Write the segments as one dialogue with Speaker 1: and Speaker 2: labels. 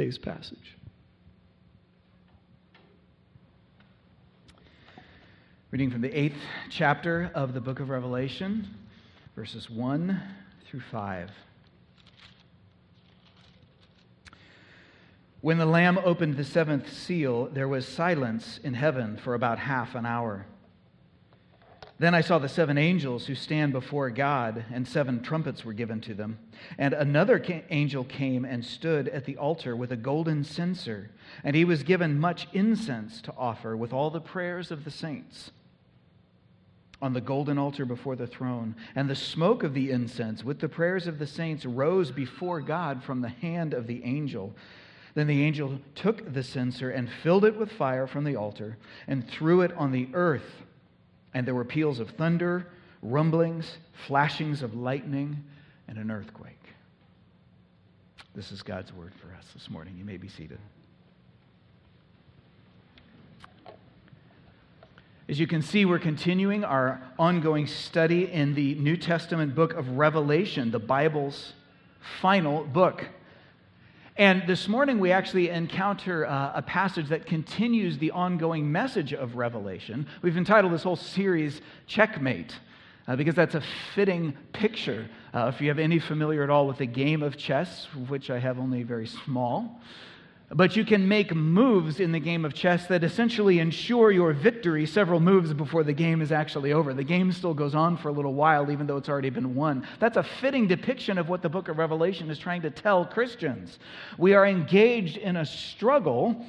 Speaker 1: today's passage. Reading from the eighth chapter of the book of Revelation, verses 1 through 5. When the Lamb opened the seventh seal, there was silence in heaven for about half an hour. Then I saw the seven angels who stand before God, and seven trumpets were given to them. And another angel came and stood at the altar with a golden censer, and he was given much incense to offer with all the prayers of the saints on the golden altar before the throne. And the smoke of the incense with the prayers of the saints rose before God from the hand of the angel. Then the angel took the censer and filled it with fire from the altar and threw it on the earth and there were peals of thunder, rumblings, flashings of lightning, and an earthquake. This is God's word for us this morning. You may be seated. As you can see, we're continuing our ongoing study in the New Testament book of Revelation, the Bible's final book. And this morning, we actually encounter uh, a passage that continues the ongoing message of Revelation. We've entitled this whole series Checkmate. Uh, because that's a fitting picture. Uh, if you have any familiar at all with the game of chess, which I have only very small, but you can make moves in the game of chess that essentially ensure your victory several moves before the game is actually over. The game still goes on for a little while, even though it's already been won. That's a fitting depiction of what the book of Revelation is trying to tell Christians. We are engaged in a struggle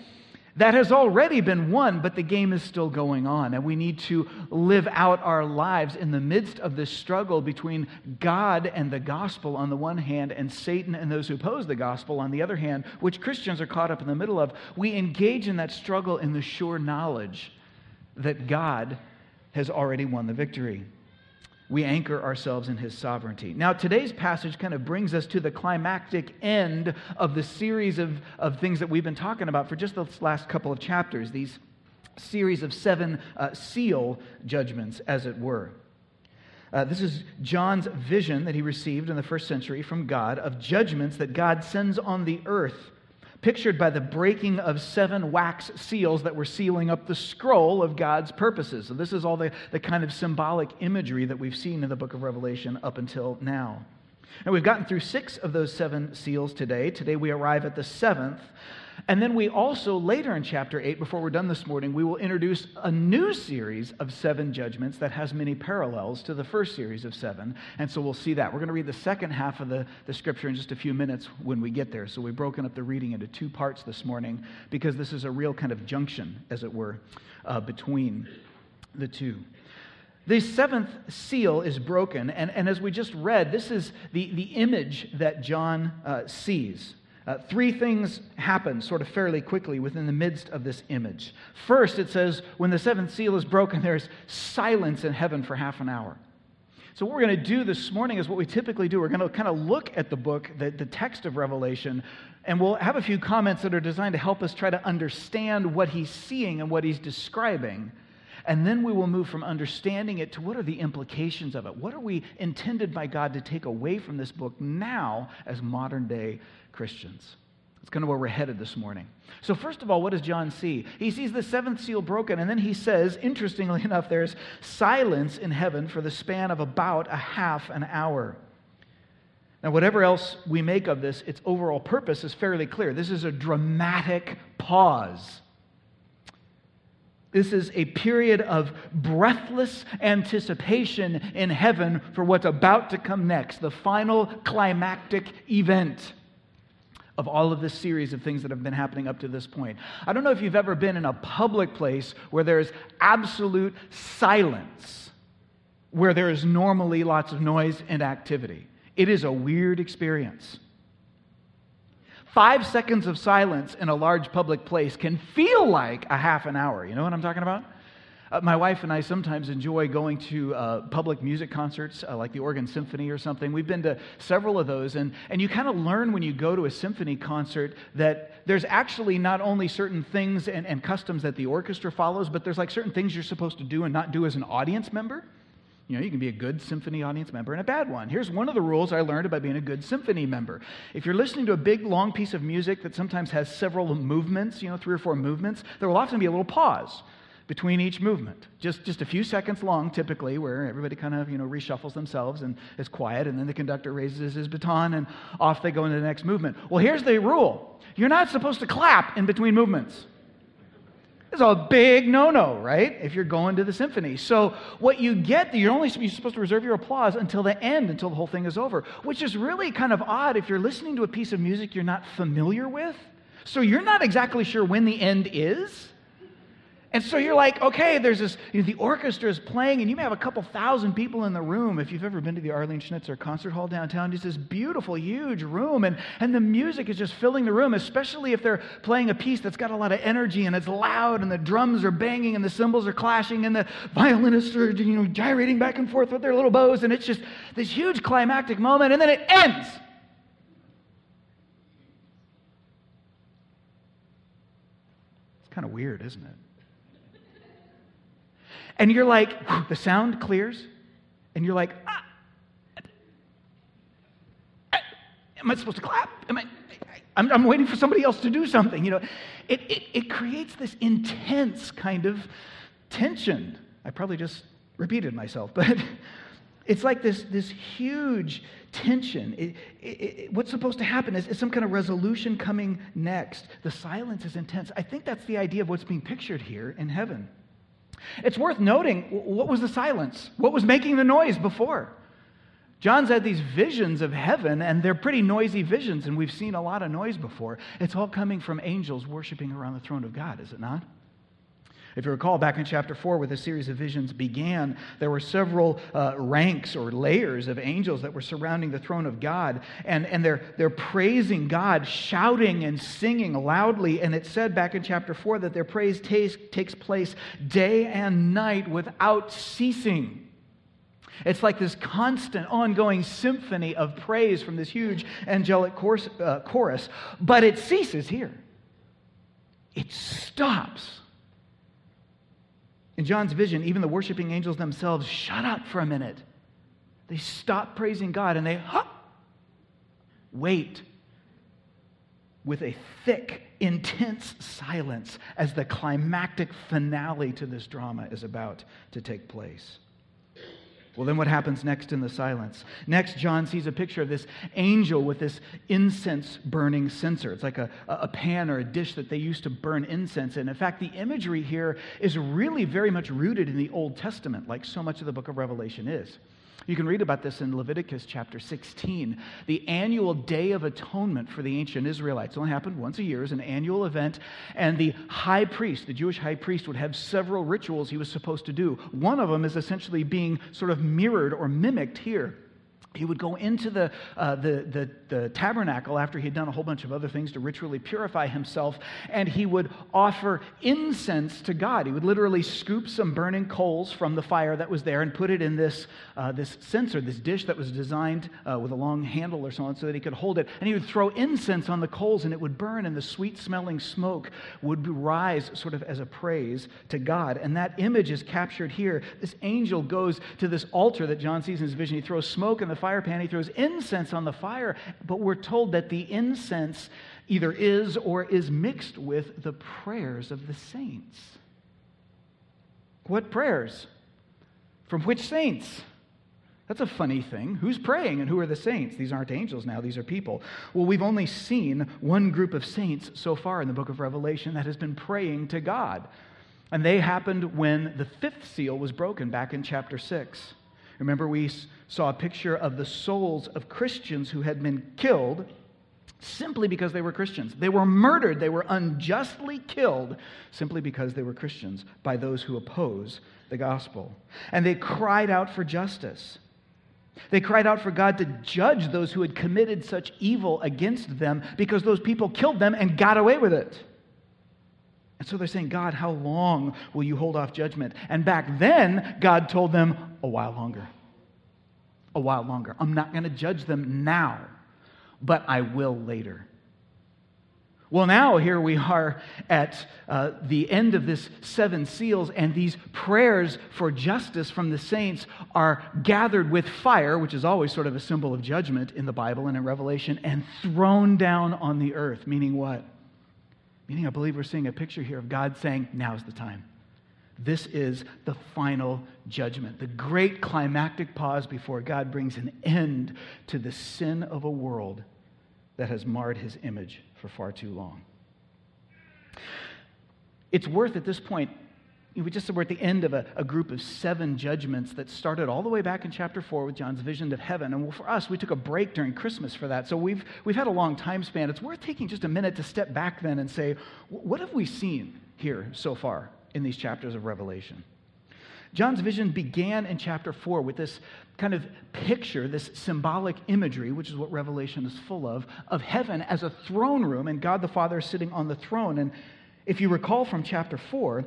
Speaker 1: that has already been won, but the game is still going on. And we need to live out our lives in the midst of this struggle between God and the gospel on the one hand, and Satan and those who oppose the gospel on the other hand, which Christians are caught up in the middle of. We engage in that struggle in the sure knowledge that God has already won the victory we anchor ourselves in his sovereignty. Now, today's passage kind of brings us to the climactic end of the series of, of things that we've been talking about for just the last couple of chapters, these series of seven uh, seal judgments, as it were. Uh, this is John's vision that he received in the first century from God of judgments that God sends on the earth pictured by the breaking of seven wax seals that were sealing up the scroll of God's purposes. So, this is all the, the kind of symbolic imagery that we've seen in the book of Revelation up until now. And we've gotten through six of those seven seals today. Today we arrive at the seventh. And then we also, later in chapter 8, before we're done this morning, we will introduce a new series of seven judgments that has many parallels to the first series of seven. And so we'll see that. We're going to read the second half of the, the scripture in just a few minutes when we get there. So we've broken up the reading into two parts this morning because this is a real kind of junction, as it were, uh, between the two. The seventh seal is broken, and, and as we just read, this is the, the image that John uh, sees. Uh, three things happen sort of fairly quickly within the midst of this image. First, it says, when the seventh seal is broken, there's silence in heaven for half an hour. So, what we're going to do this morning is what we typically do. We're going to kind of look at the book, the, the text of Revelation, and we'll have a few comments that are designed to help us try to understand what he's seeing and what he's describing. And then we will move from understanding it to what are the implications of it? What are we intended by God to take away from this book now as modern day Christians. That's kind of where we're headed this morning. So, first of all, what does John see? He sees the seventh seal broken, and then he says, interestingly enough, there's silence in heaven for the span of about a half an hour. Now, whatever else we make of this, its overall purpose is fairly clear. This is a dramatic pause. This is a period of breathless anticipation in heaven for what's about to come next, the final climactic event of all of this series of things that have been happening up to this point. I don't know if you've ever been in a public place where there's absolute silence, where there is normally lots of noise and activity. It is a weird experience. Five seconds of silence in a large public place can feel like a half an hour. You know what I'm talking about? Uh, my wife and I sometimes enjoy going to uh, public music concerts uh, like the Oregon Symphony or something. We've been to several of those, and, and you kind of learn when you go to a symphony concert that there's actually not only certain things and, and customs that the orchestra follows, but there's like certain things you're supposed to do and not do as an audience member. You know, you can be a good symphony audience member and a bad one. Here's one of the rules I learned about being a good symphony member. If you're listening to a big, long piece of music that sometimes has several movements, you know, three or four movements, there will often be a little pause between each movement. Just, just a few seconds long, typically, where everybody kind of, you know, reshuffles themselves and is quiet, and then the conductor raises his baton and off they go into the next movement. Well, here's the rule. You're not supposed to clap in between movements. It's a big no-no, right? If you're going to the symphony. So what you get, you're only you're supposed to reserve your applause until the end, until the whole thing is over, which is really kind of odd if you're listening to a piece of music you're not familiar with. So you're not exactly sure when the end is. And so you're like, okay, there's this, you know, the orchestra is playing, and you may have a couple thousand people in the room. If you've ever been to the Arlene Schnitzer concert hall downtown, it's this beautiful, huge room, and, and the music is just filling the room, especially if they're playing a piece that's got a lot of energy and it's loud, and the drums are banging, and the cymbals are clashing, and the violinists are you know, gyrating back and forth with their little bows, and it's just this huge climactic moment, and then it ends. It's kind of weird, isn't it? And you're like, the sound clears, and you're like, ah, am I supposed to clap? Am I, I'm, I'm, waiting for somebody else to do something. You know, it, it, it creates this intense kind of tension. I probably just repeated myself, but it's like this, this huge tension. It, it, what's supposed to happen is, is, some kind of resolution coming next. The silence is intense. I think that's the idea of what's being pictured here in heaven. It's worth noting what was the silence? What was making the noise before? John's had these visions of heaven, and they're pretty noisy visions, and we've seen a lot of noise before. It's all coming from angels worshiping around the throne of God, is it not? If you recall, back in chapter 4, where the series of visions began, there were several uh, ranks or layers of angels that were surrounding the throne of God. And, and they're, they're praising God, shouting and singing loudly. And it said back in chapter 4 that their praise takes, takes place day and night without ceasing. It's like this constant, ongoing symphony of praise from this huge angelic uh, chorus. But it ceases here, it stops in John's vision, even the worshiping angels themselves shut up for a minute. They stop praising God and they huh, wait with a thick, intense silence as the climactic finale to this drama is about to take place. Well, then what happens next in the silence? Next, John sees a picture of this angel with this incense burning censer. It's like a, a pan or a dish that they used to burn incense in. In fact, the imagery here is really very much rooted in the Old Testament, like so much of the book of Revelation is. You can read about this in Leviticus chapter 16. The annual Day of Atonement for the ancient Israelites it only happened once a year, as an annual event. And the high priest, the Jewish high priest, would have several rituals he was supposed to do. One of them is essentially being sort of mirrored or mimicked here he would go into the, uh, the, the, the, tabernacle after he had done a whole bunch of other things to ritually purify himself, and he would offer incense to God. He would literally scoop some burning coals from the fire that was there and put it in this, uh, this censer, this dish that was designed uh, with a long handle or so on, so that he could hold it. And he would throw incense on the coals, and it would burn, and the sweet smelling smoke would rise sort of as a praise to God. And that image is captured here. This angel goes to this altar that John sees in his vision. He throws smoke in the fire pan, he throws incense on the fire, but we're told that the incense either is or is mixed with the prayers of the saints. What prayers? From which saints? That's a funny thing. Who's praying and who are the saints? These aren't angels now, these are people. Well, we've only seen one group of saints so far in the book of Revelation that has been praying to God. And they happened when the fifth seal was broken back in chapter 6. Remember, we saw a picture of the souls of Christians who had been killed simply because they were Christians. They were murdered, they were unjustly killed simply because they were Christians by those who oppose the gospel. And they cried out for justice. They cried out for God to judge those who had committed such evil against them because those people killed them and got away with it. And so they're saying, God, how long will you hold off judgment? And back then, God told them, a while longer. A while longer. I'm not going to judge them now, but I will later. Well, now here we are at uh, the end of this seven seals, and these prayers for justice from the saints are gathered with fire, which is always sort of a symbol of judgment in the Bible and in Revelation, and thrown down on the earth. Meaning what? Meaning, I believe we're seeing a picture here of God saying, Now's the time. This is the final judgment, the great climactic pause before God brings an end to the sin of a world that has marred his image for far too long. It's worth at this point, we just said we're at the end of a, a, group of seven judgments that started all the way back in chapter four with John's vision of heaven. And for us, we took a break during Christmas for that. So we've, we've had a long time span. It's worth taking just a minute to step back then and say, what have we seen here so far in these chapters of Revelation? John's vision began in chapter 4 with this kind of picture, this symbolic imagery, which is what Revelation is full of, of heaven as a throne room and God the Father sitting on the throne. And if you recall from chapter 4,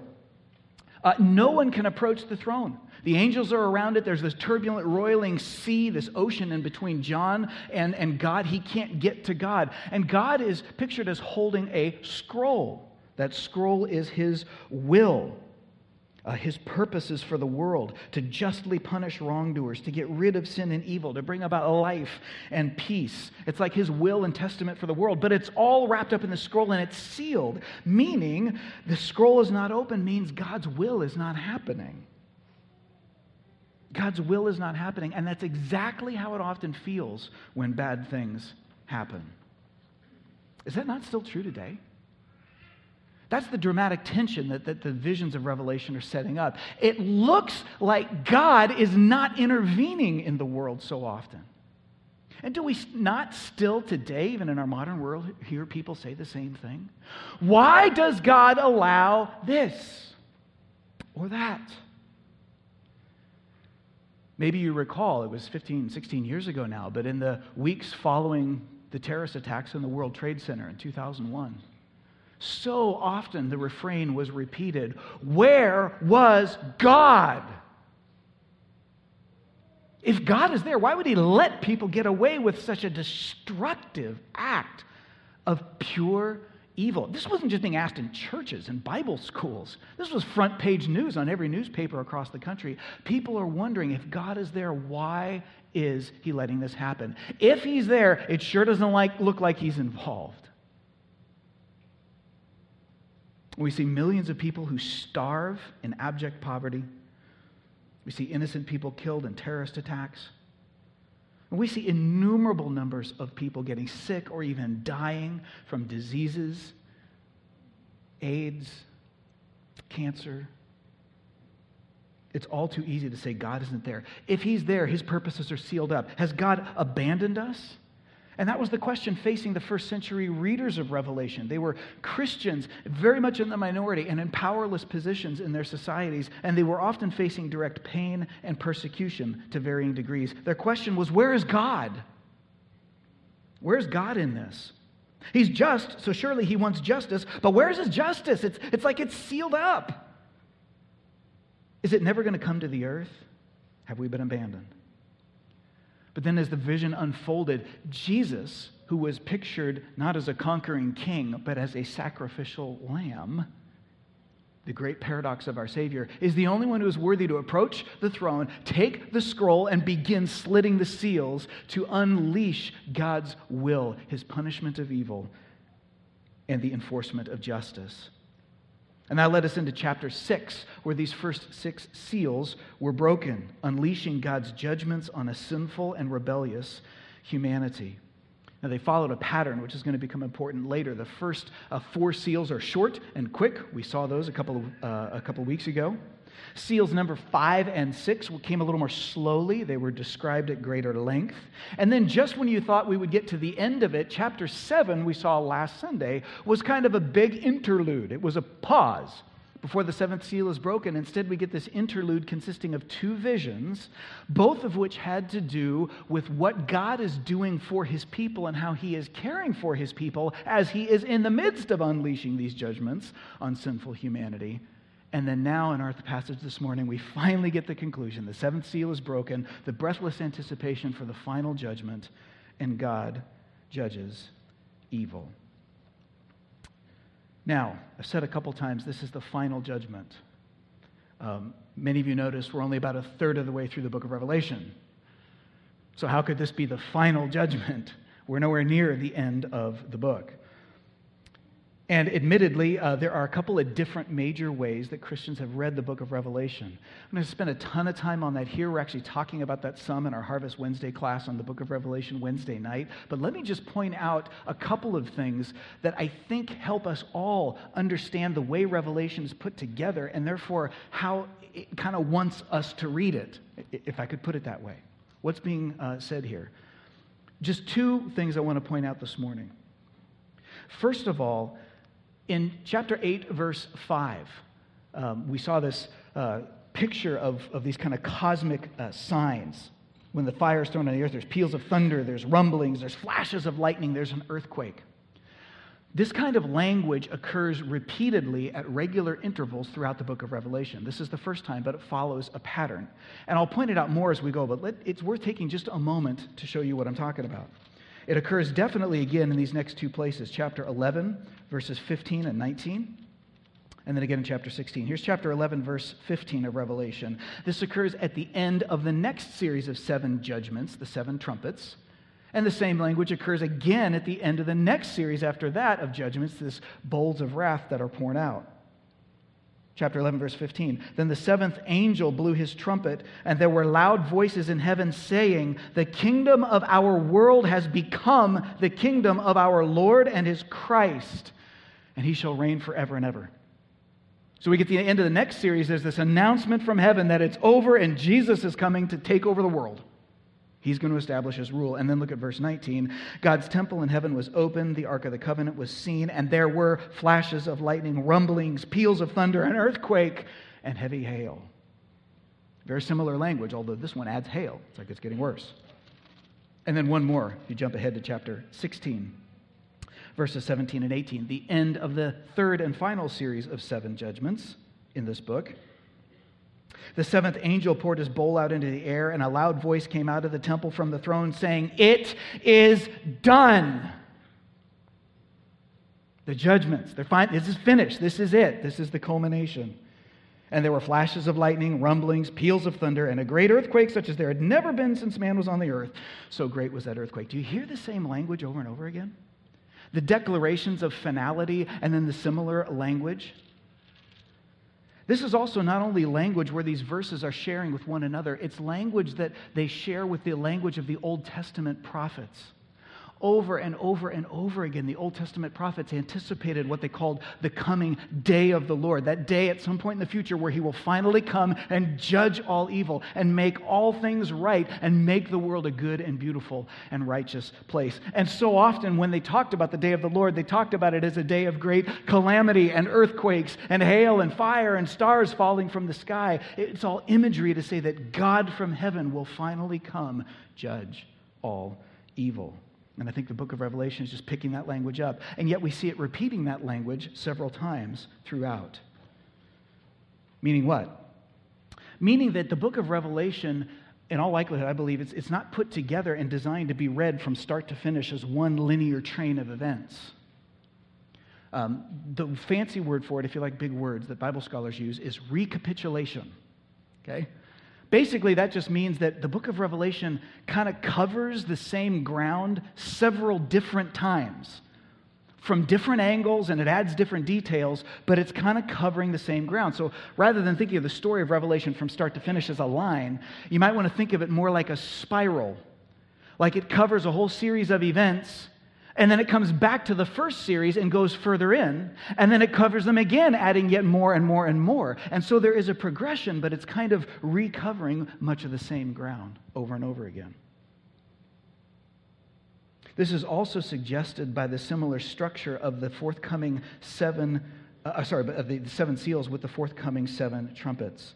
Speaker 1: uh, no one can approach the throne. The angels are around it. There's this turbulent, roiling sea, this ocean in between John and, and God. He can't get to God. And God is pictured as holding a scroll. That scroll is his will uh, his purposes for the world, to justly punish wrongdoers, to get rid of sin and evil, to bring about life and peace. It's like his will and testament for the world, but it's all wrapped up in the scroll and it's sealed, meaning the scroll is not open, means God's will is not happening. God's will is not happening, and that's exactly how it often feels when bad things happen. Is that not still true today? That's the dramatic tension that, that the visions of Revelation are setting up. It looks like God is not intervening in the world so often. And do we not still today, even in our modern world, hear people say the same thing? Why does God allow this or that? Maybe you recall, it was 15, 16 years ago now, but in the weeks following the terrorist attacks in the World Trade Center in 2001, so often the refrain was repeated Where was God? If God is there, why would He let people get away with such a destructive act of pure evil? This wasn't just being asked in churches and Bible schools. This was front page news on every newspaper across the country. People are wondering if God is there, why is He letting this happen? If He's there, it sure doesn't like, look like He's involved. We see millions of people who starve in abject poverty. We see innocent people killed in terrorist attacks. And we see innumerable numbers of people getting sick or even dying from diseases, AIDS, cancer. It's all too easy to say God isn't there. If He's there, His purposes are sealed up. Has God abandoned us? And that was the question facing the first century readers of Revelation. They were Christians, very much in the minority and in powerless positions in their societies, and they were often facing direct pain and persecution to varying degrees. Their question was where is God? Where's God in this? He's just, so surely he wants justice, but where's his justice? It's, it's like it's sealed up. Is it never going to come to the earth? Have we been abandoned? But then, as the vision unfolded, Jesus, who was pictured not as a conquering king, but as a sacrificial lamb, the great paradox of our Savior, is the only one who is worthy to approach the throne, take the scroll, and begin slitting the seals to unleash God's will, his punishment of evil, and the enforcement of justice. And that led us into chapter 6, where these first six seals were broken, unleashing God's judgments on a sinful and rebellious humanity. Now, they followed a pattern which is going to become important later. The first uh, four seals are short and quick. We saw those a couple of, uh, a couple of weeks ago. Seals number five and six came a little more slowly. They were described at greater length. And then, just when you thought we would get to the end of it, chapter seven, we saw last Sunday, was kind of a big interlude. It was a pause before the seventh seal is broken. Instead, we get this interlude consisting of two visions, both of which had to do with what God is doing for his people and how he is caring for his people as he is in the midst of unleashing these judgments on sinful humanity and then now in our passage this morning, we finally get the conclusion. The seventh seal is broken, the breathless anticipation for the final judgment, and God judges evil. Now, I've said a couple times this is the final judgment. Um, many of you noticed we're only about a third of the way through the book of Revelation. So, how could this be the final judgment? We're nowhere near the end of the book. And admittedly, uh, there are a couple of different major ways that Christians have read the book of Revelation. I'm going to spend a ton of time on that here. We're actually talking about that some in our Harvest Wednesday class on the book of Revelation Wednesday night. But let me just point out a couple of things that I think help us all understand the way Revelation is put together and therefore how it kind of wants us to read it, if I could put it that way. What's being uh, said here? Just two things I want to point out this morning. First of all, in chapter 8, verse 5, um, we saw this uh, picture of, of these kind of cosmic uh, signs. When the fire is thrown on the earth, there's peals of thunder, there's rumblings, there's flashes of lightning, there's an earthquake. This kind of language occurs repeatedly at regular intervals throughout the book of Revelation. This is the first time, but it follows a pattern. And I'll point it out more as we go, but let, it's worth taking just a moment to show you what I'm talking about. It occurs definitely again in these next two places chapter 11, verses 15 and 19. And then again in chapter 16. Here's chapter 11, verse 15 of Revelation. This occurs at the end of the next series of seven judgments, the seven trumpets. And the same language occurs again at the end of the next series after that of judgments, this bowls of wrath that are poured out. Chapter 11, verse 15. Then the seventh angel blew his trumpet, and there were loud voices in heaven saying, The kingdom of our world has become the kingdom of our Lord and his Christ, and he shall reign forever and ever. So we get to the end of the next series. There's this announcement from heaven that it's over and Jesus is coming to take over the world. He's going to establish his rule. And then look at verse 19. God's temple in heaven was opened, the Ark of the Covenant was seen, and there were flashes of lightning, rumblings, peals of thunder, an earthquake, and heavy hail. Very similar language, although this one adds hail. It's like it's getting worse. And then one more, if you jump ahead to chapter 16, verses 17 and 18, the end of the third and final series of seven judgments in this book. The seventh angel poured his bowl out into the air, and a loud voice came out of the temple from the throne saying, It is done. The judgments, they're fine. This is finished. This is it. This is the culmination. And there were flashes of lightning, rumblings, peals of thunder, and a great earthquake such as there had never been since man was on the earth. So great was that earthquake. Do you hear the same language over and over again? The declarations of finality and then the similar language. This is also not only language where these verses are sharing with one another, it's language that they share with the language of the Old Testament prophets over and over and over again, the Old Testament prophets anticipated what they called the coming day of the Lord. That day at some point in the future where he will finally come and judge all evil and make all things right and make the world a good and beautiful and righteous place. And so often when they talked about the day of the Lord, they talked about it as a day of great calamity and earthquakes and hail and fire and stars falling from the sky. It's all imagery to say that God from heaven will finally come judge all evil. And I think the book of Revelation is just picking that language up. And yet we see it repeating that language several times throughout. Meaning what? Meaning that the book of Revelation, in all likelihood, I believe, it's, it's not put together and designed to be read from start to finish as one linear train of events. Um, the fancy word for it, if you like big words that Bible scholars use, is recapitulation. Okay? Basically, that just means that the book of Revelation kind of covers the same ground several different times from different angles and it adds different details, but it's kind of covering the same ground. So rather than thinking of the story of Revelation from start to finish as a line, you might want to think of it more like a spiral. Like it covers a whole series of events and then it comes back to the first series and goes further in. And then it covers them again, adding yet more and more and more. And so there is a progression, but it's kind of recovering much of the same ground over and over again. This is also suggested by the similar structure of the forthcoming seven, uh, uh sorry, of the seven seals with the forthcoming seven trumpets.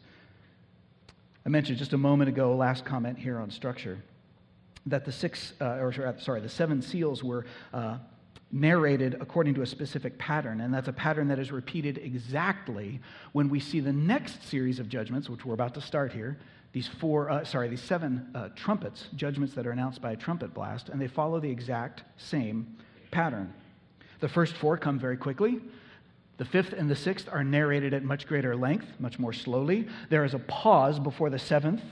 Speaker 1: I mentioned just a moment ago, last comment here on structure that the six, uh, or sorry, the seven seals were uh, narrated according to a specific pattern, and that's a pattern that is repeated exactly when we see the next series of judgments, which we're about to start here. These four, uh, sorry, these seven uh, trumpets, judgments that are announced by a trumpet blast, and they follow the exact same pattern. The first four come very quickly. The fifth and the sixth are narrated at much greater length, much more slowly. There is a pause before the seventh,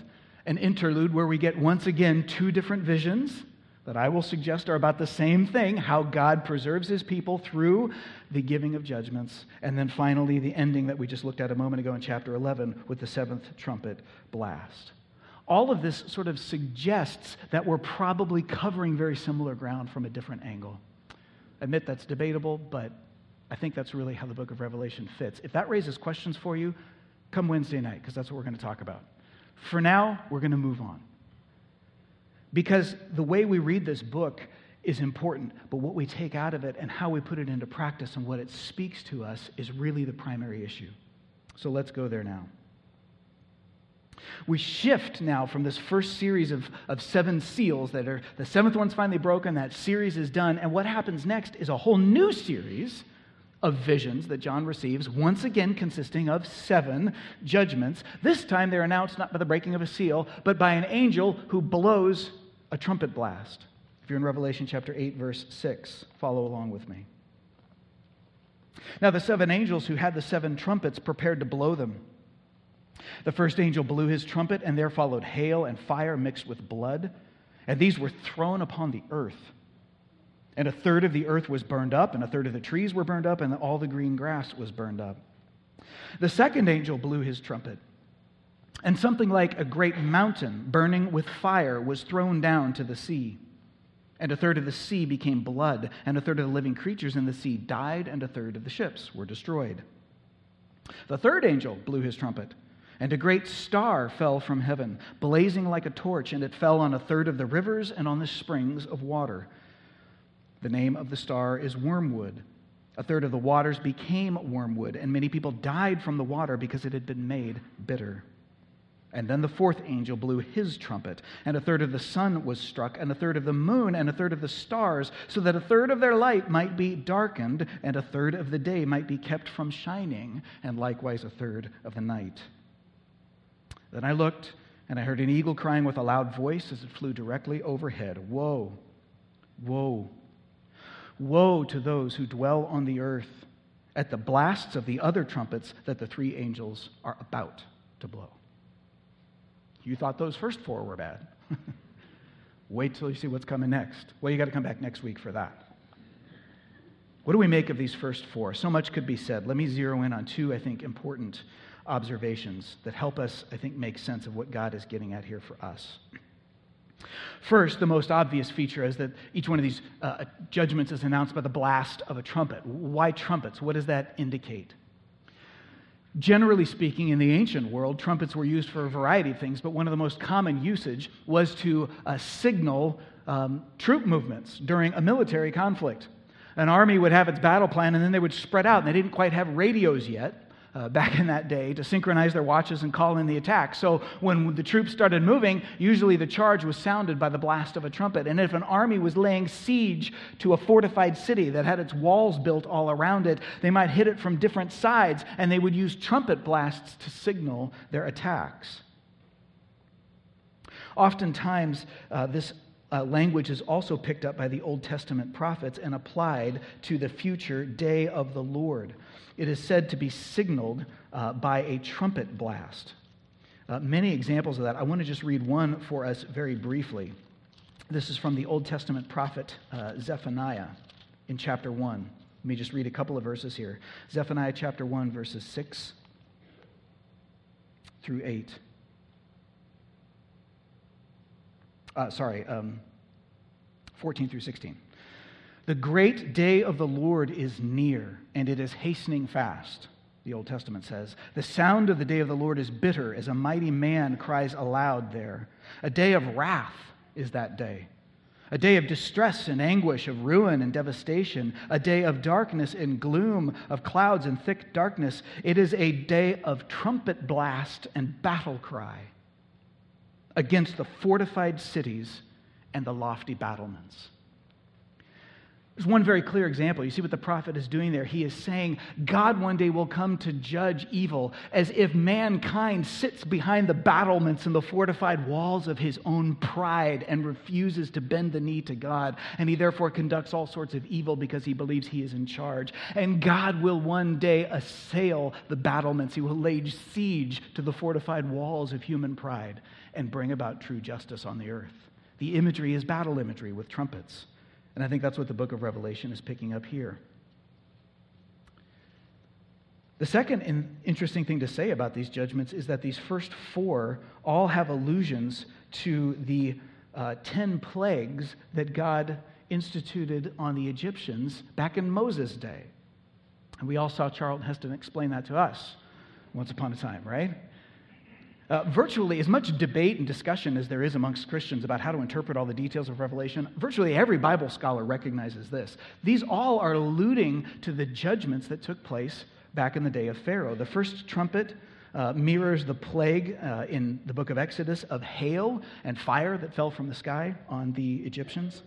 Speaker 1: an interlude where we get once again two different visions that I will suggest are about the same thing how God preserves his people through the giving of judgments. And then finally, the ending that we just looked at a moment ago in chapter 11 with the seventh trumpet blast. All of this sort of suggests that we're probably covering very similar ground from a different angle. I admit that's debatable, but I think that's really how the book of Revelation fits. If that raises questions for you, come Wednesday night, because that's what we're going to talk about. For now, we're going to move on. Because the way we read this book is important, but what we take out of it and how we put it into practice and what it speaks to us is really the primary issue. So let's go there now. We shift now from this first series of, of seven seals that are the seventh one's finally broken, that series is done, and what happens next is a whole new series of visions that John receives, once again consisting of seven judgments. This time they're announced not by the breaking of a seal, but by an angel who blows a trumpet blast. If you're in Revelation chapter 8, verse 6, follow along with me. Now, the seven angels who had the seven trumpets prepared to blow them. The first angel blew his trumpet, and there followed hail and fire mixed with blood, and these were thrown upon the earth. And a third of the earth was burned up, and a third of the trees were burned up, and all the green grass was burned up. The second angel blew his trumpet and something like a great mountain burning with fire was thrown down to the sea. And a third of the sea became blood, and a third of the living creatures in the sea died, and a third of the ships were destroyed. The third angel blew his trumpet, and a great star fell from heaven, blazing like a torch, and it fell on a third of the rivers and on the springs of water. The name of the star is Wormwood. A third of the waters became wormwood, and many people died from the water because it had been made bitter. And then the fourth angel blew his trumpet, and a third of the sun was struck, and a third of the moon, and a third of the stars, so that a third of their light might be darkened, and a third of the day might be kept from shining, and likewise a third of the night. Then I looked, and I heard an eagle crying with a loud voice as it flew directly overhead Woe! Woe! Woe to those who dwell on the earth at the blasts of the other trumpets that the three angels are about to blow. You thought those first four were bad. Wait till you see what's coming next. Well, you got to come back next week for that. What do we make of these first four? So much could be said. Let me zero in on two, I think, important observations that help us, I think, make sense of what God is getting at here for us. First, the most obvious feature is that each one of these uh, judgments is announced by the blast of a trumpet. Why trumpets? What does that indicate? Generally speaking, in the ancient world, trumpets were used for a variety of things, but one of the most common usage was to uh, signal um, troop movements during a military conflict. An army would have its battle plan, and then they would spread out, and they didn't quite have radios yet uh, back in that day to synchronize their watches and call in the attack. So when the troops started moving, usually the charge was sounded by the blast of a trumpet. And if an army was laying siege to a fortified city that had its walls built all around it, they might hit it from different sides, and they would use trumpet blasts to signal their attacks. Oftentimes, uh, this uh, language is also picked up by the Old Testament prophets and applied to the future day of the Lord. It is said to be signaled uh, by a trumpet blast. Uh, many examples of that. I want to just read one for us very briefly. This is from the Old Testament prophet uh, Zephaniah in chapter 1. Let me just read a couple of verses here. Zephaniah chapter 1, verses 6 through 8. Uh, sorry, um, 14 through 16. The great day of the Lord is near, and it is hastening fast, the Old Testament says. The sound of the day of the Lord is bitter, as a mighty man cries aloud there. A day of wrath is that day. A day of distress and anguish, of ruin and devastation, a day of darkness and gloom, of clouds and thick darkness. It is a day of trumpet blast and battle cry against the fortified cities and the lofty battlements. There's one very clear example. You see what the prophet is doing there. He is saying God one day will come to judge evil as if mankind sits behind the battlements and the fortified walls of his own pride and refuses to bend the knee to God. And he therefore conducts all sorts of evil because he believes he is in charge. And God will one day assail the battlements. He will lay siege to the fortified walls of human pride and bring about true justice on the earth. The imagery is battle imagery with trumpets. And I think that's what the book of Revelation is picking up here. The second interesting thing to say about these judgments is that these first four all have allusions to the uh, ten plagues that God instituted on the Egyptians back in Moses' day. And we all saw Charlton Heston explain that to us once upon a time, right? Uh, virtually as much debate and discussion as there is amongst Christians about how to interpret all the details of Revelation, virtually every Bible scholar recognizes this. These all are alluding to the judgments that took place back in the day of Pharaoh. The first trumpet uh, mirrors the plague uh, in the book of Exodus of hail and fire that fell from the sky on the Egyptians.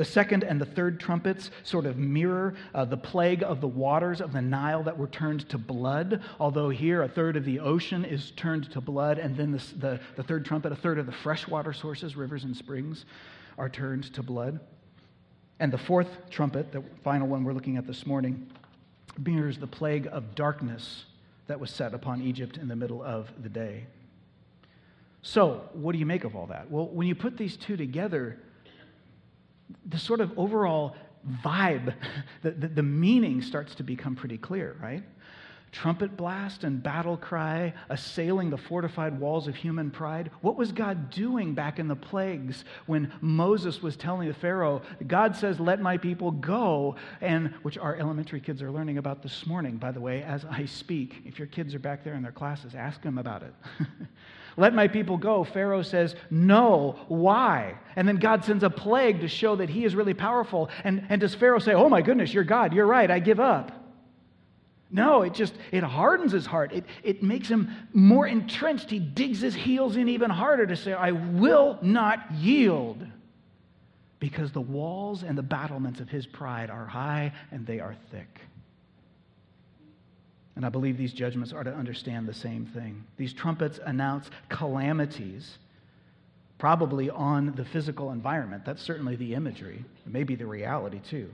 Speaker 1: The second and the third trumpets sort of mirror uh, the plague of the waters of the Nile that were turned to blood, although here a third of the ocean is turned to blood, and then the, the, the third trumpet, a third of the freshwater sources, rivers and springs, are turned to blood. And the fourth trumpet, the final one we're looking at this morning, mirrors the plague of darkness that was set upon Egypt in the middle of the day. So, what do you make of all that? Well, when you put these two together, the sort of overall vibe, the, the, the, meaning starts to become pretty clear, right? Trumpet blast and battle cry assailing the fortified walls of human pride. What was God doing back in the plagues when Moses was telling the Pharaoh, God says, Let my people go, and which our elementary kids are learning about this morning, by the way, as I speak. If your kids are back there in their classes, ask them about it. Let my people go. Pharaoh says, No. Why? And then God sends a plague to show that he is really powerful. And, and does Pharaoh say, Oh my goodness, you're God. You're right. I give up? No, it just it hardens his heart. It, it makes him more entrenched. He digs his heels in even harder to say, I will not yield. Because the walls and the battlements of his pride are high and they are thick. And I believe these judgments are to understand the same thing. These trumpets announce calamities, probably on the physical environment. That's certainly the imagery, maybe the reality too.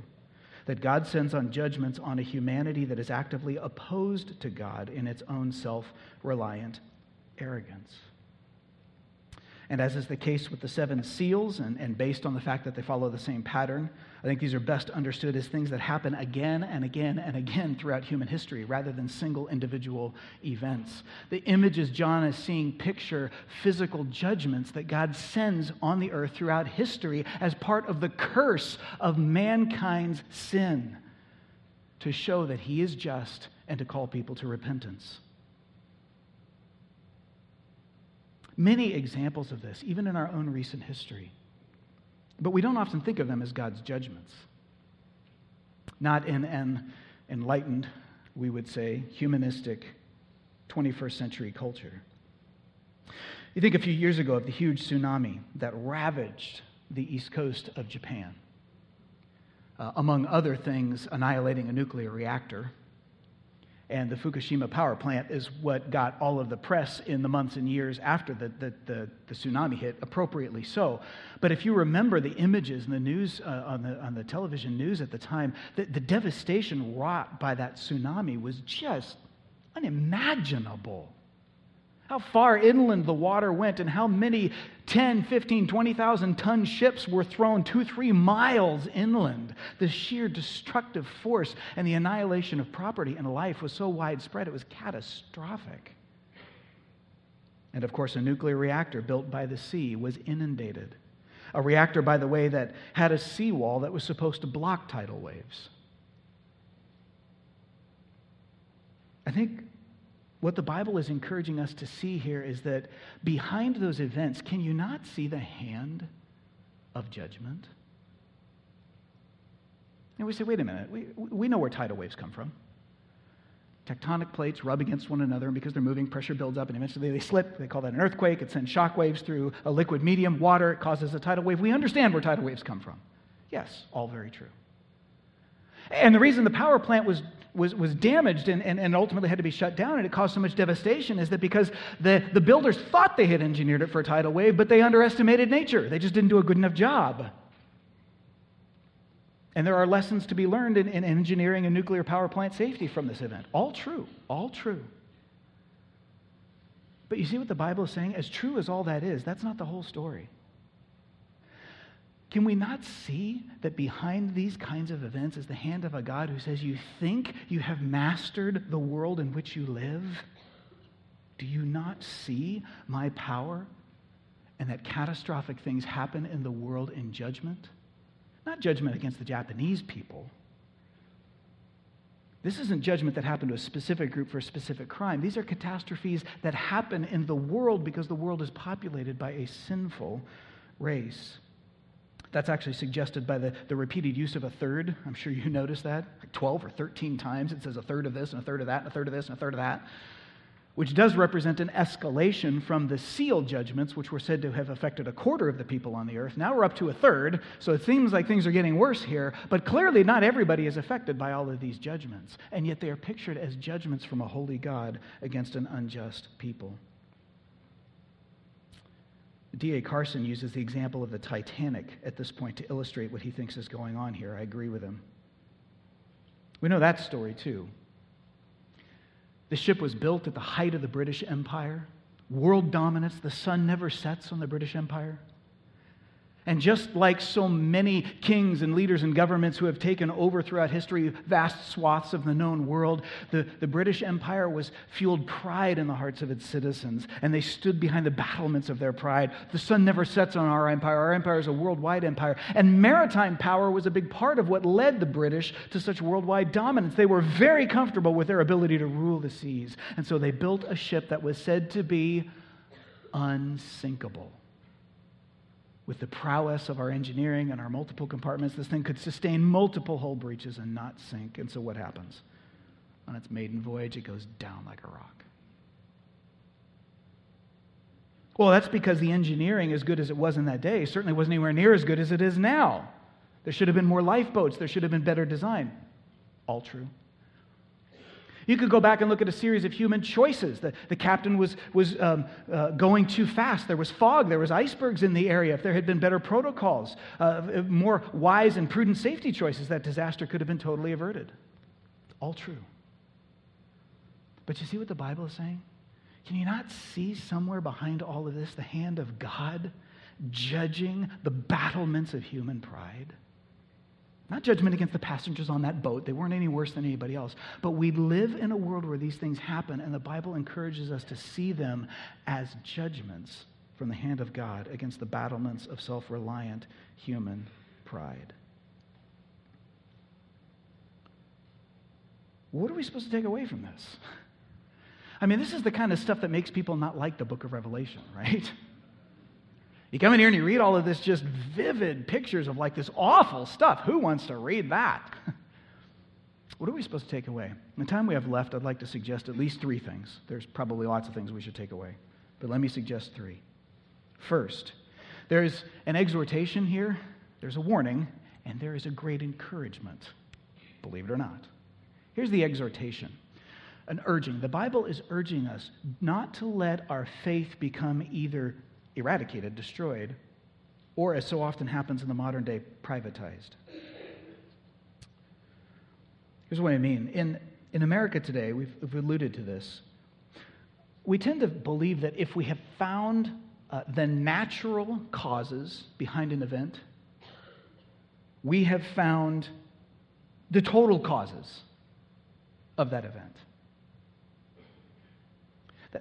Speaker 1: That God sends on judgments on a humanity that is actively opposed to God in its own self reliant arrogance. And as is the case with the seven seals, and, and based on the fact that they follow the same pattern, I think these are best understood as things that happen again and again and again throughout human history rather than single individual events. The images John is seeing picture physical judgments that God sends on the earth throughout history as part of the curse of mankind's sin to show that he is just and to call people to repentance. Many examples of this, even in our own recent history. But we don't often think of them as God's judgments. Not in an enlightened, we would say, humanistic 21st century culture. You think a few years ago of the huge tsunami that ravaged the east coast of Japan. Uh, among other things, annihilating a nuclear reactor and the Fukushima power plant is what got all of the press in the months and years after the, the, the, the tsunami hit, appropriately so. But if you remember the images in the news, uh, on, the, on the television news at the time, the, the devastation wrought by that tsunami was just unimaginable how far inland the water went and how many 10, 15, 20,000 ton ships were thrown two, three miles inland. The sheer destructive force and the annihilation of property and life was so widespread, it was catastrophic. And of course, a nuclear reactor built by the sea was inundated. A reactor, by the way, that had a seawall that was supposed to block tidal waves. I think what the Bible is encouraging us to see here is that behind those events, can you not see the hand of judgment? And we say, wait a minute, we, we know where tidal waves come from. Tectonic plates rub against one another, and because they're moving, pressure builds up, and eventually they slip. They call that an earthquake. It sends shock waves through a liquid medium, water. It causes a tidal wave. We understand where tidal waves come from. Yes, all very true. And the reason the power plant was, was, was damaged and, and, and ultimately had to be shut down and it caused so much devastation is that because the, the builders thought they had engineered it for a tidal wave, but they underestimated nature. They just didn't do a good enough job. And there are lessons to be learned in, in engineering and nuclear power plant safety from this event. All true, all true. But you see what the Bible is saying? As true as all that is, that's not the whole story. Can we not see that behind these kinds of events is the hand of a God who says, You think you have mastered the world in which you live? Do you not see my power? And that catastrophic things happen in the world in judgment? Not judgment against the Japanese people. This isn't judgment that happened to a specific group for a specific crime. These are catastrophes that happen in the world because the world is populated by a sinful race. That's actually suggested by the, the repeated use of a third. I'm sure you noticed that. Like 12 or 13 times it says a third of this and a third of that and a third of this and a third of that, which does represent an escalation from the seal judgments, which were said to have affected a quarter of the people on the earth. Now we're up to a third, so it seems like things are getting worse here, but clearly not everybody is affected by all of these judgments. And yet they are pictured as judgments from a holy God against an unjust people. D.A. Carson uses the example of the Titanic at this point to illustrate what he thinks is going on here. I agree with him. We know that story too. The ship was built at the height of the British Empire, world dominance. The sun never sets on the British Empire. And just like so many kings and leaders and governments who have taken over throughout history vast swaths of the known world, the, the British Empire was fueled pride in the hearts of its citizens, and they stood behind the battlements of their pride. The sun never sets on our empire. Our empire is a worldwide empire. And maritime power was a big part of what led the British to such worldwide dominance. They were very comfortable with their ability to rule the seas. And so they built a ship that was said to be unsinkable with the prowess of our engineering and our multiple compartments, this thing could sustain multiple hull breaches and not sink. And so what happens? On its maiden voyage, it goes down like a rock. Well, that's because the engineering, as good as it was in that day, certainly wasn't anywhere near as good as it is now. There should have been more lifeboats, there should have been better design. All true. You could go back and look at a series of human choices. The, the captain was, was um, uh, going too fast. There was fog. There was icebergs in the area. If there had been better protocols, uh, more wise and prudent safety choices, that disaster could have been totally averted. All true. But you see what the Bible is saying? Can you not see somewhere behind all of this the hand of God judging the battlements of human pride? Not judgment against the passengers on that boat. They weren't any worse than anybody else. But we live in a world where these things happen, and the Bible encourages us to see them as judgments from the hand of God against the battlements of self reliant human pride. What are we supposed to take away from this? I mean, this is the kind of stuff that makes people not like the book of Revelation, right? You come in here and you read all of this just vivid pictures of like this awful stuff. Who wants to read that? what are we supposed to take away? In the time we have left, I'd like to suggest at least three things. There's probably lots of things we should take away, but let me suggest three. First, there's an exhortation here, there's a warning, and there is a great encouragement, believe it or not. Here's the exhortation an urging. The Bible is urging us not to let our faith become either eradicated, destroyed, or as so often happens in the modern day, privatized. Here's what I mean. In, in America today, we've, we've alluded to this, we tend to believe that if we have found uh, the natural causes behind an event, we have found the total causes of that event.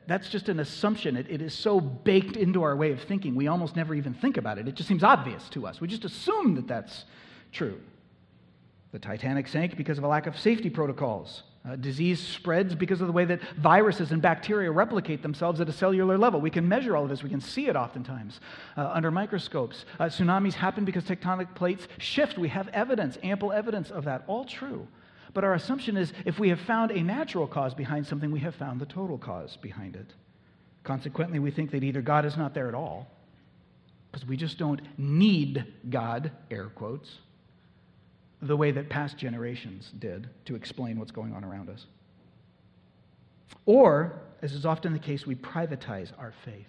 Speaker 1: That's just an assumption. It, it is so baked into our way of thinking, we almost never even think about it. It just seems obvious to us. We just assume that that's true. The Titanic sank because of a lack of safety protocols. Uh, disease spreads because of the way that viruses and bacteria replicate themselves at a cellular level. We can measure all of this, we can see it oftentimes uh, under microscopes. Uh, tsunamis happen because tectonic plates shift. We have evidence, ample evidence of that. All true. But our assumption is if we have found a natural cause behind something, we have found the total cause behind it. Consequently, we think that either God is not there at all, because we just don't need God, air quotes, the way that past generations did to explain what's going on around us. Or, as is often the case, we privatize our faith.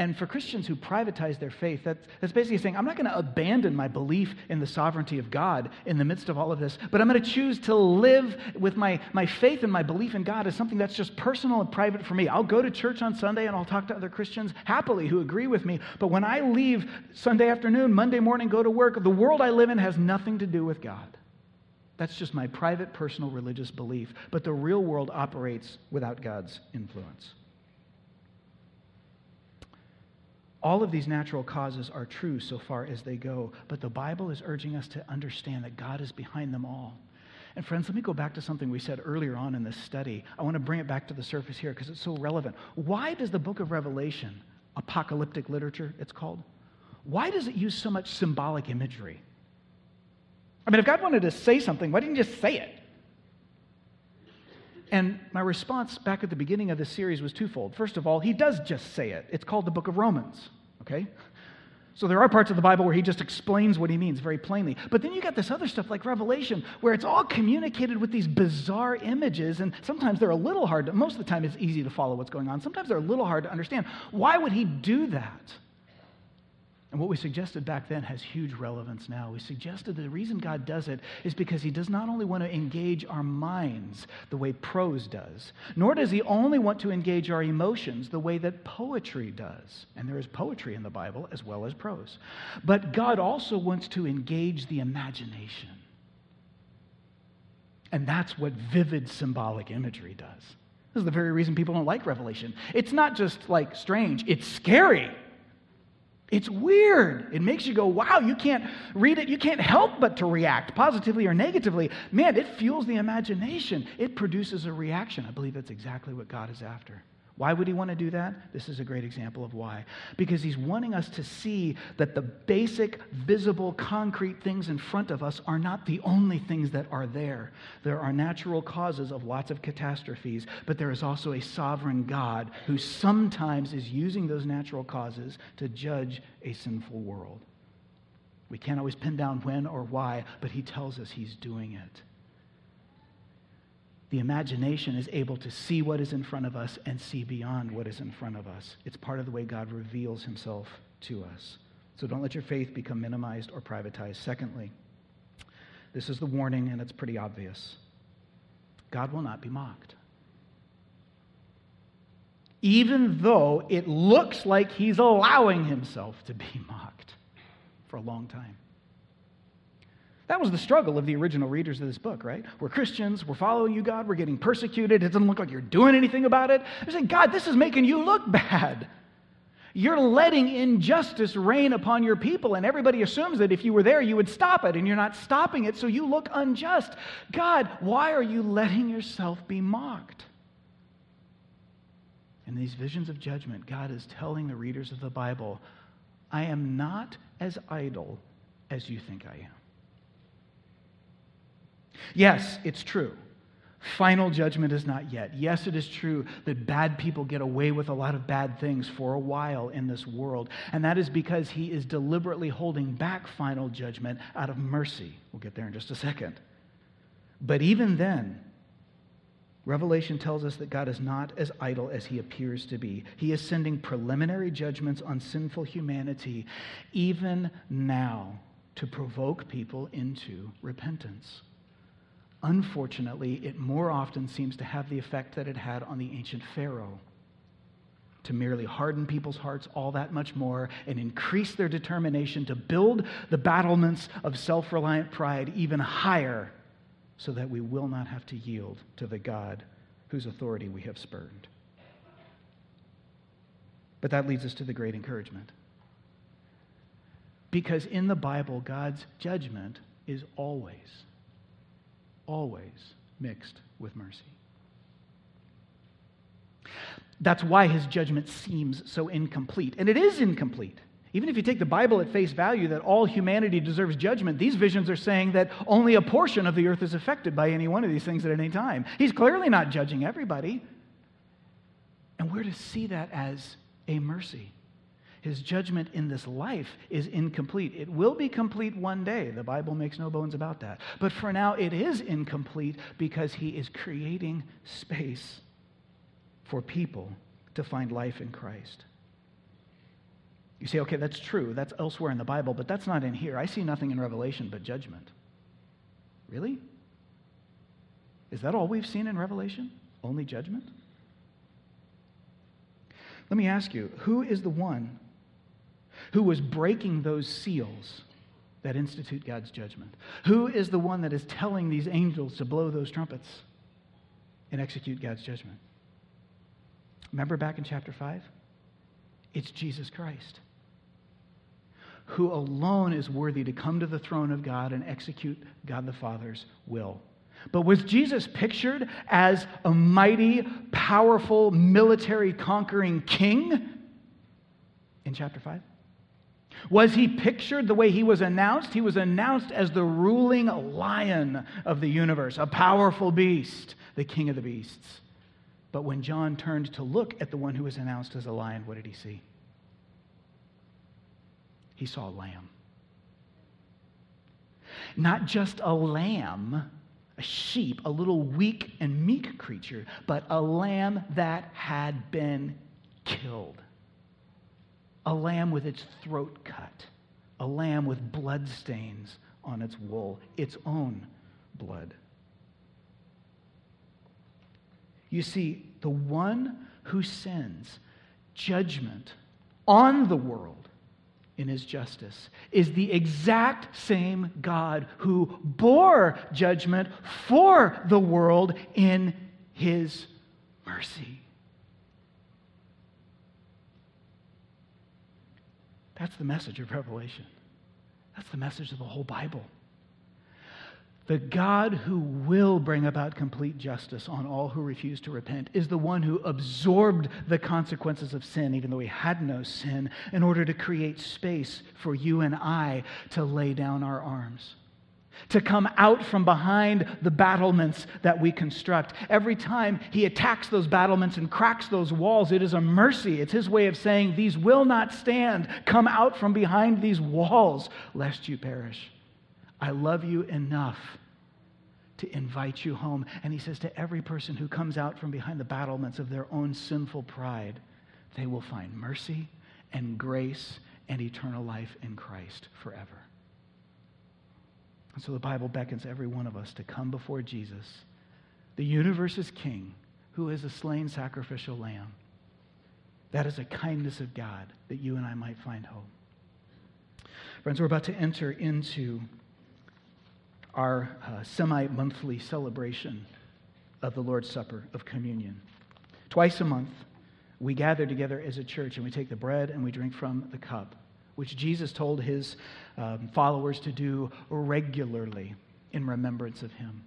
Speaker 1: And for Christians who privatize their faith, that's, that's basically saying, I'm not going to abandon my belief in the sovereignty of God in the midst of all of this, but I'm going to choose to live with my, my faith and my belief in God as something that's just personal and private for me. I'll go to church on Sunday and I'll talk to other Christians happily who agree with me, but when I leave Sunday afternoon, Monday morning, go to work, the world I live in has nothing to do with God. That's just my private, personal religious belief. But the real world operates without God's influence. All of these natural causes are true so far as they go, but the Bible is urging us to understand that God is behind them all. And friends, let me go back to something we said earlier on in this study. I want to bring it back to the surface here because it's so relevant. Why does the book of Revelation, apocalyptic literature, it's called, why does it use so much symbolic imagery? I mean, if God wanted to say something, why didn't he just say it? And my response back at the beginning of this series was twofold. First of all, he does just say it. It's called the book of Romans, okay? So there are parts of the Bible where he just explains what he means very plainly. But then you got this other stuff like Revelation where it's all communicated with these bizarre images, and sometimes they're a little hard to, most of the time it's easy to follow what's going on. Sometimes they're a little hard to understand. Why would he do that? And what we suggested back then has huge relevance now. We suggested that the reason God does it is because He does not only want to engage our minds the way prose does, nor does He only want to engage our emotions the way that poetry does. And there is poetry in the Bible as well as prose. But God also wants to engage the imagination. And that's what vivid symbolic imagery does. This is the very reason people don't like Revelation. It's not just like strange, it's scary. It's weird. It makes you go, wow, you can't read it. You can't help but to react positively or negatively. Man, it fuels the imagination. It produces a reaction. I believe that's exactly what God is after. Why would he want to do that? This is a great example of why. Because he's wanting us to see that the basic, visible, concrete things in front of us are not the only things that are there. There are natural causes of lots of catastrophes, but there is also a sovereign God who sometimes is using those natural causes to judge a sinful world. We can't always pin down when or why, but he tells us he's doing it the imagination is able to see what is in front of us and see beyond what is in front of us. It's part of the way God reveals himself to us. So don't let your faith become minimized or privatized. Secondly, this is the warning, and it's pretty obvious God will not be mocked. Even though it looks like he's allowing himself to be mocked for a long time. That was the struggle of the original readers of this book, right? We're Christians, we're following you, God, we're getting persecuted, it doesn't look like you're doing anything about it. They're saying, God, this is making you look bad. You're letting injustice reign upon your people, and everybody assumes that if you were there, you would stop it, and you're not stopping it, so you look unjust. God, why are you letting yourself be mocked? In these visions of judgment, God is telling the readers of the Bible, I am not as idle as you think I am. Yes, it's true. Final judgment is not yet. Yes, it is true that bad people get away with a lot of bad things for a while in this world. And that is because he is deliberately holding back final judgment out of mercy. We'll get there in just a second. But even then, Revelation tells us that God is not as idle as he appears to be. He is sending preliminary judgments on sinful humanity, even now, to provoke people into repentance. Unfortunately, it more often seems to have the effect that it had on the ancient Pharaoh to merely harden people's hearts all that much more and increase their determination to build the battlements of self reliant pride even higher so that we will not have to yield to the God whose authority we have spurned. But that leads us to the great encouragement. Because in the Bible, God's judgment is always always mixed with mercy. That's why his judgment seems so incomplete. And it is incomplete. Even if you take the Bible at face value that all humanity deserves judgment, these visions are saying that only a portion of the earth is affected by any one of these things at any time. He's clearly not judging everybody. And we're to see that as a mercy. His judgment in this life is incomplete. It will be complete one day. The Bible makes no bones about that. But for now, it is incomplete because he is creating space for people to find life in Christ. You say, okay, that's true. That's elsewhere in the Bible, but that's not in here. I see nothing in Revelation but judgment. Really? Is that all we've seen in Revelation? Only judgment? Let me ask you who is the one who was breaking those seals that institute God's judgment? Who is the one that is telling these angels to blow those trumpets and execute God's judgment? Remember back in chapter 5? It's Jesus Christ, who alone is worthy to come to the throne of God and execute God the Father's will. But was Jesus pictured as a mighty, powerful, military conquering king in chapter 5? Was he pictured the way he was announced? He was announced as the ruling lion of the universe, a powerful beast, the king of the beasts. But when John turned to look at the one who was announced as a lion, what did he see? He saw a lamb. Not just a lamb, a sheep, a little weak and meek creature, but a lamb that had been killed. A lamb with its throat cut, a lamb with blood stains on its wool, its own blood. You see, the one who sends judgment on the world in his justice is the exact same God who bore judgment for the world in his mercy. That's the message of Revelation. That's the message of the whole Bible. The God who will bring about complete justice on all who refuse to repent is the one who absorbed the consequences of sin, even though he had no sin, in order to create space for you and I to lay down our arms. To come out from behind the battlements that we construct. Every time he attacks those battlements and cracks those walls, it is a mercy. It's his way of saying, These will not stand. Come out from behind these walls, lest you perish. I love you enough to invite you home. And he says to every person who comes out from behind the battlements of their own sinful pride, they will find mercy and grace and eternal life in Christ forever. And so the Bible beckons every one of us to come before Jesus, the universe's king, who is a slain sacrificial lamb. That is a kindness of God that you and I might find hope. Friends, we're about to enter into our uh, semi monthly celebration of the Lord's Supper, of communion. Twice a month, we gather together as a church and we take the bread and we drink from the cup, which Jesus told his um, followers to do regularly in remembrance of him.